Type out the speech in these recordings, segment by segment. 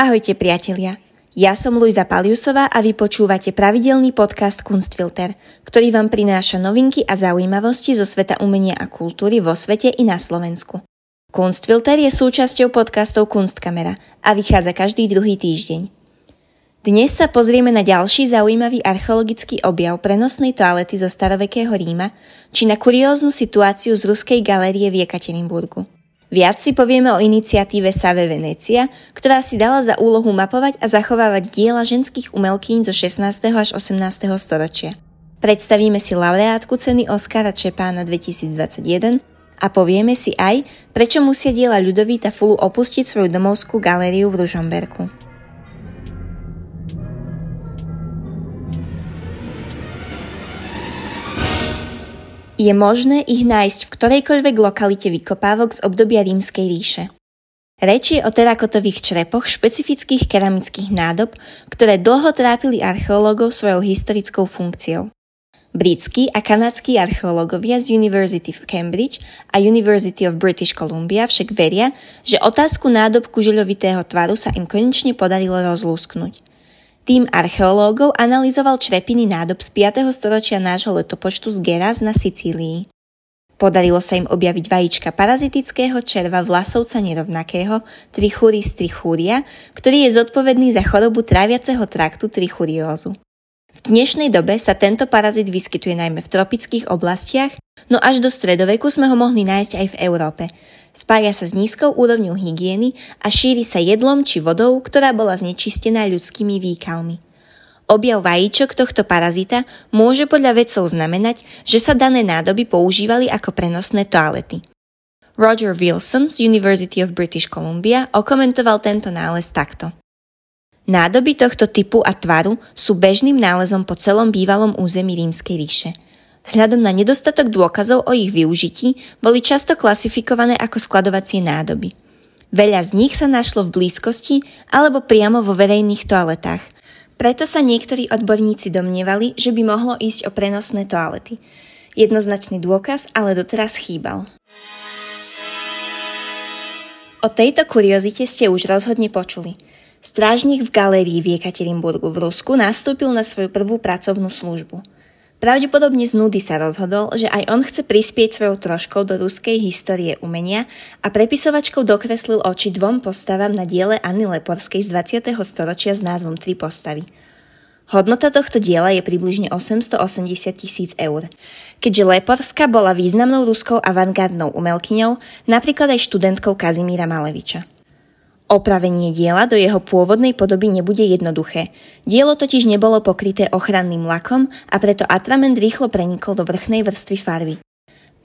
Ahojte priatelia, ja som Luisa Paliusová a vy počúvate pravidelný podcast Kunstfilter, ktorý vám prináša novinky a zaujímavosti zo sveta umenia a kultúry vo svete i na Slovensku. Kunstfilter je súčasťou podcastov Kunstkamera a vychádza každý druhý týždeň. Dnes sa pozrieme na ďalší zaujímavý archeologický objav prenosnej toalety zo starovekého Ríma či na kurióznu situáciu z ruskej galérie v Jekaterinburgu. Viac si povieme o iniciatíve Save Venecia, ktorá si dala za úlohu mapovať a zachovávať diela ženských umelkyň zo 16. až 18. storočia. Predstavíme si laureátku ceny Oscara Čepána 2021 a povieme si aj, prečo musia diela Ľudovíta Fulu opustiť svoju domovskú galériu v Ružomberku. Je možné ich nájsť v ktorejkoľvek lokalite vykopávok z obdobia rímskej ríše. Reč je o terakotových črepoch špecifických keramických nádob, ktoré dlho trápili archeológov svojou historickou funkciou. Britskí a kanadskí archeológovia z University of Cambridge a University of British Columbia však veria, že otázku nádob kužeľovitého tvaru sa im konečne podarilo rozlúsknuť. Tým archeológov analyzoval črepiny nádob z 5. storočia nášho letopočtu z Geras na Sicílii. Podarilo sa im objaviť vajíčka parazitického červa vlasovca nerovnakého Trichuris trichuria, ktorý je zodpovedný za chorobu tráviaceho traktu trichuriózu. V dnešnej dobe sa tento parazit vyskytuje najmä v tropických oblastiach, no až do stredoveku sme ho mohli nájsť aj v Európe, Spája sa s nízkou úrovňou hygieny a šíri sa jedlom či vodou, ktorá bola znečistená ľudskými výkalmi. Objav vajíčok tohto parazita môže podľa vedcov znamenať, že sa dané nádoby používali ako prenosné toalety. Roger Wilson z University of British Columbia okomentoval tento nález takto. Nádoby tohto typu a tvaru sú bežným nálezom po celom bývalom území rímskej ríše – Vzhľadom na nedostatok dôkazov o ich využití boli často klasifikované ako skladovacie nádoby. Veľa z nich sa našlo v blízkosti alebo priamo vo verejných toaletách. Preto sa niektorí odborníci domnievali, že by mohlo ísť o prenosné toalety. Jednoznačný dôkaz ale doteraz chýbal. O tejto kuriozite ste už rozhodne počuli. Strážnik v galérii v Jekaterinburgu v Rusku nastúpil na svoju prvú pracovnú službu – Pravdepodobne z nudy sa rozhodol, že aj on chce prispieť svojou troškou do ruskej histórie umenia a prepisovačkou dokreslil oči dvom postavám na diele Anny Leporskej z 20. storočia s názvom Tri postavy. Hodnota tohto diela je približne 880 tisíc eur. Keďže Leporska bola významnou ruskou avantgardnou umelkyňou, napríklad aj študentkou Kazimíra Maleviča. Opravenie diela do jeho pôvodnej podoby nebude jednoduché. Dielo totiž nebolo pokryté ochranným lakom a preto atrament rýchlo prenikol do vrchnej vrstvy farby.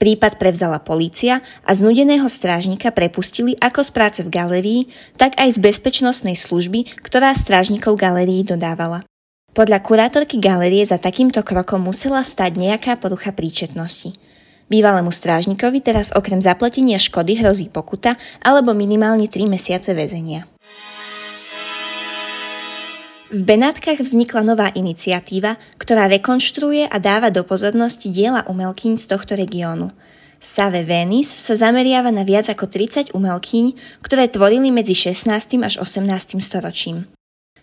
Prípad prevzala polícia a znudeného strážnika prepustili ako z práce v galérii, tak aj z bezpečnostnej služby, ktorá strážnikov galérii dodávala. Podľa kurátorky galérie za takýmto krokom musela stať nejaká porucha príčetnosti – Bývalému strážnikovi teraz okrem zaplatenia škody hrozí pokuta alebo minimálne 3 mesiace väzenia. V Benátkach vznikla nová iniciatíva, ktorá rekonštruuje a dáva do pozornosti diela umelkyň z tohto regiónu. Save Venice sa zameriava na viac ako 30 umelkyň, ktoré tvorili medzi 16. až 18. storočím.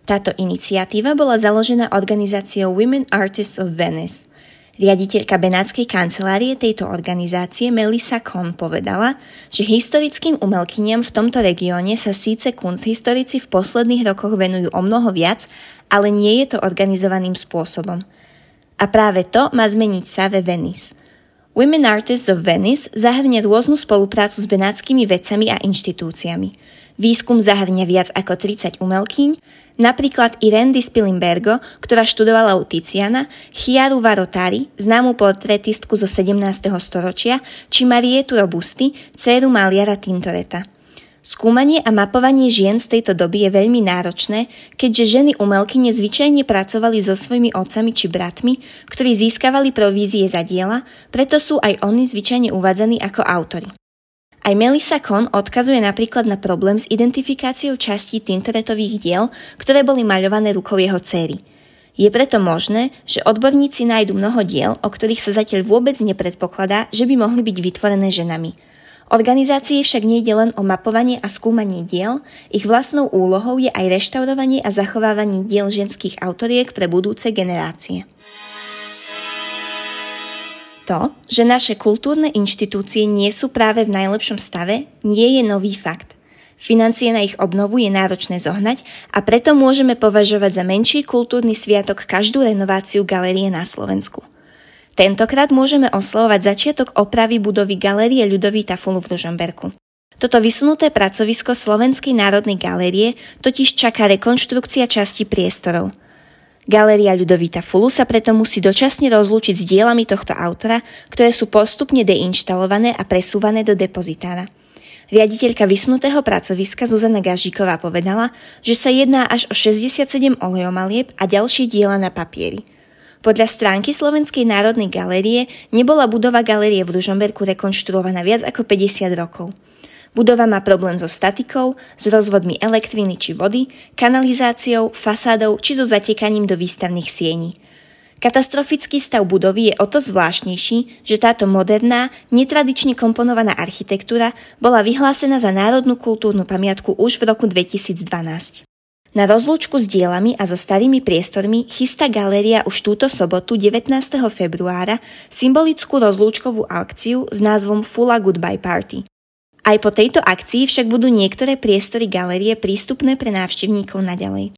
Táto iniciatíva bola založená organizáciou Women Artists of Venice – Riaditeľka Benátskej kancelárie tejto organizácie Melissa Kohn povedala, že historickým umelkyniam v tomto regióne sa síce kunsthistorici v posledných rokoch venujú o mnoho viac, ale nie je to organizovaným spôsobom. A práve to má zmeniť Save Venice. Women Artists of Venice zahrňa rôznu spoluprácu s benátskymi vedcami a inštitúciami – Výskum zahrňa viac ako 30 umelkyň, napríklad Irene Spilimbergo, ktorá študovala u Tiziana, Chiaru Varotari, známu portrétistku zo 17. storočia, či Marietu Robusti, dceru maliara Tintoreta. Skúmanie a mapovanie žien z tejto doby je veľmi náročné, keďže ženy umelky nezvyčajne pracovali so svojimi otcami či bratmi, ktorí získavali provízie za diela, preto sú aj oni zvyčajne uvádzaní ako autory. Aj Melissa Kohn odkazuje napríklad na problém s identifikáciou častí Tintoretových diel, ktoré boli maľované rukou jeho céry. Je preto možné, že odborníci nájdu mnoho diel, o ktorých sa zatiaľ vôbec nepredpokladá, že by mohli byť vytvorené ženami. Organizácii však nejde len o mapovanie a skúmanie diel, ich vlastnou úlohou je aj reštaurovanie a zachovávanie diel ženských autoriek pre budúce generácie. To, že naše kultúrne inštitúcie nie sú práve v najlepšom stave, nie je nový fakt. Financie na ich obnovu je náročné zohnať a preto môžeme považovať za menší kultúrny sviatok každú renováciu galérie na Slovensku. Tentokrát môžeme oslavovať začiatok opravy budovy Galérie Ľudovita Fulu v Ružomberku. Toto vysunuté pracovisko Slovenskej národnej galérie totiž čaká rekonštrukcia časti priestorov. Galéria Ľudovita Fulu sa preto musí dočasne rozlúčiť s dielami tohto autora, ktoré sú postupne deinštalované a presúvané do depozitára. Riaditeľka vysnutého pracoviska Zuzana Gažíková povedala, že sa jedná až o 67 olejomalieb a ďalšie diela na papieri – podľa stránky Slovenskej národnej galérie nebola budova galérie v Ružomberku rekonštruovaná viac ako 50 rokov. Budova má problém so statikou, s rozvodmi elektriny či vody, kanalizáciou, fasádou či so zatekaním do výstavných siení. Katastrofický stav budovy je o to zvláštnejší, že táto moderná, netradične komponovaná architektúra bola vyhlásená za národnú kultúrnu pamiatku už v roku 2012. Na rozlúčku s dielami a so starými priestormi chystá galéria už túto sobotu 19. februára symbolickú rozlúčkovú akciu s názvom Fula Goodbye Party. Aj po tejto akcii však budú niektoré priestory galérie prístupné pre návštevníkov naďalej.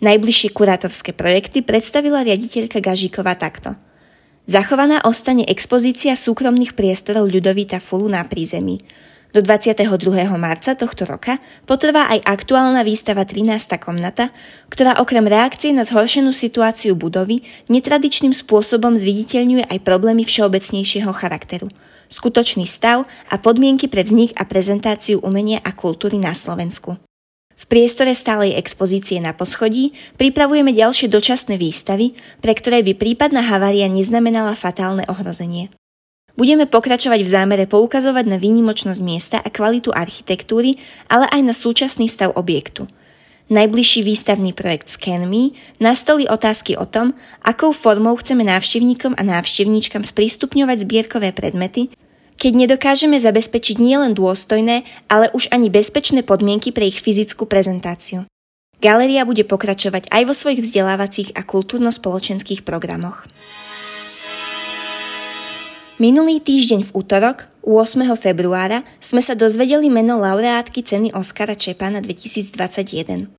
Najbližšie kurátorské projekty predstavila riaditeľka Gažíková takto. Zachovaná ostane expozícia súkromných priestorov Ľudovita Fulu na prízemí – do 22. marca tohto roka potrvá aj aktuálna výstava 13. komnata, ktorá okrem reakcie na zhoršenú situáciu budovy netradičným spôsobom zviditeľňuje aj problémy všeobecnejšieho charakteru, skutočný stav a podmienky pre vznik a prezentáciu umenia a kultúry na Slovensku. V priestore stálej expozície na poschodí pripravujeme ďalšie dočasné výstavy, pre ktoré by prípadná havária neznamenala fatálne ohrozenie. Budeme pokračovať v zámere poukazovať na výnimočnosť miesta a kvalitu architektúry, ale aj na súčasný stav objektu. Najbližší výstavný projekt ScanMe nastolí otázky o tom, akou formou chceme návštevníkom a návštevníčkam sprístupňovať zbierkové predmety, keď nedokážeme zabezpečiť nielen dôstojné, ale už ani bezpečné podmienky pre ich fyzickú prezentáciu. Galéria bude pokračovať aj vo svojich vzdelávacích a kultúrno-spoločenských programoch. Minulý týždeň v útorok, 8. februára, sme sa dozvedeli meno laureátky ceny Oscara Čepana 2021.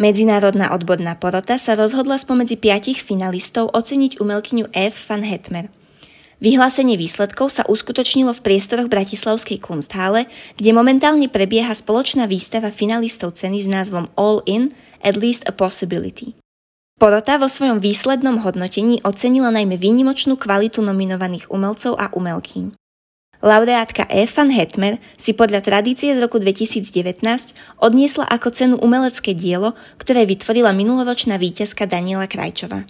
Medzinárodná odborná porota sa rozhodla spomedzi piatich finalistov oceniť umelkyňu F. van Hetmer. Vyhlásenie výsledkov sa uskutočnilo v priestoroch Bratislavskej kunsthále, kde momentálne prebieha spoločná výstava finalistov ceny s názvom All In, at least a possibility. Porota vo svojom výslednom hodnotení ocenila najmä výnimočnú kvalitu nominovaných umelcov a umelkyň. Laureátka E. Hetmer si podľa tradície z roku 2019 odniesla ako cenu umelecké dielo, ktoré vytvorila minuloročná víťazka Daniela Krajčová.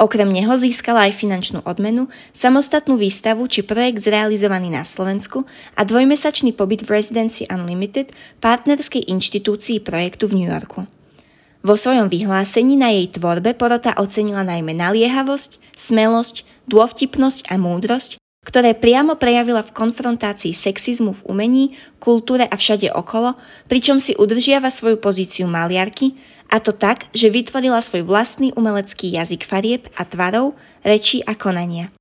Okrem neho získala aj finančnú odmenu, samostatnú výstavu či projekt zrealizovaný na Slovensku a dvojmesačný pobyt v Residency Unlimited, partnerskej inštitúcii projektu v New Yorku. Vo svojom vyhlásení na jej tvorbe porota ocenila najmä naliehavosť, smelosť, dôvtipnosť a múdrosť, ktoré priamo prejavila v konfrontácii sexizmu v umení, kultúre a všade okolo, pričom si udržiava svoju pozíciu maliarky, a to tak, že vytvorila svoj vlastný umelecký jazyk farieb a tvarov, rečí a konania.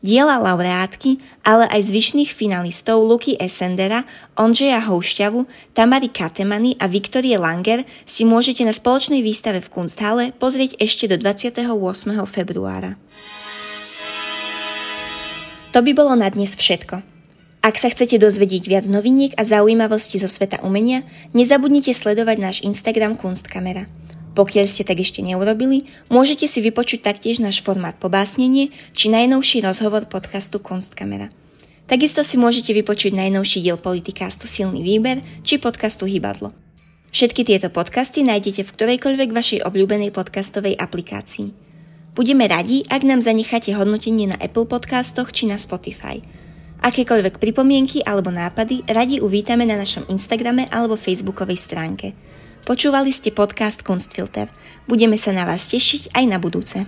Diela laureátky, ale aj zvyšných finalistov Luky Essendera, Ondřeja Houšťavu, Tamary Katemany a Viktorie Langer si môžete na spoločnej výstave v Kunsthalle pozrieť ešte do 28. februára. To by bolo na dnes všetko. Ak sa chcete dozvedieť viac noviniek a zaujímavosti zo sveta umenia, nezabudnite sledovať náš Instagram Kunstkamera. Pokiaľ ste tak ešte neurobili, môžete si vypočuť taktiež náš formát Pobásnenie či najnovší rozhovor podcastu Kunstkamera. Takisto si môžete vypočuť najnovší diel politikástu Silný výber či podcastu Hybadlo. Všetky tieto podcasty nájdete v ktorejkoľvek vašej obľúbenej podcastovej aplikácii. Budeme radi, ak nám zanecháte hodnotenie na Apple podcastoch či na Spotify. Akékoľvek pripomienky alebo nápady radi uvítame na našom Instagrame alebo Facebookovej stránke – Počúvali ste podcast Kunstfilter. Budeme sa na vás tešiť aj na budúce.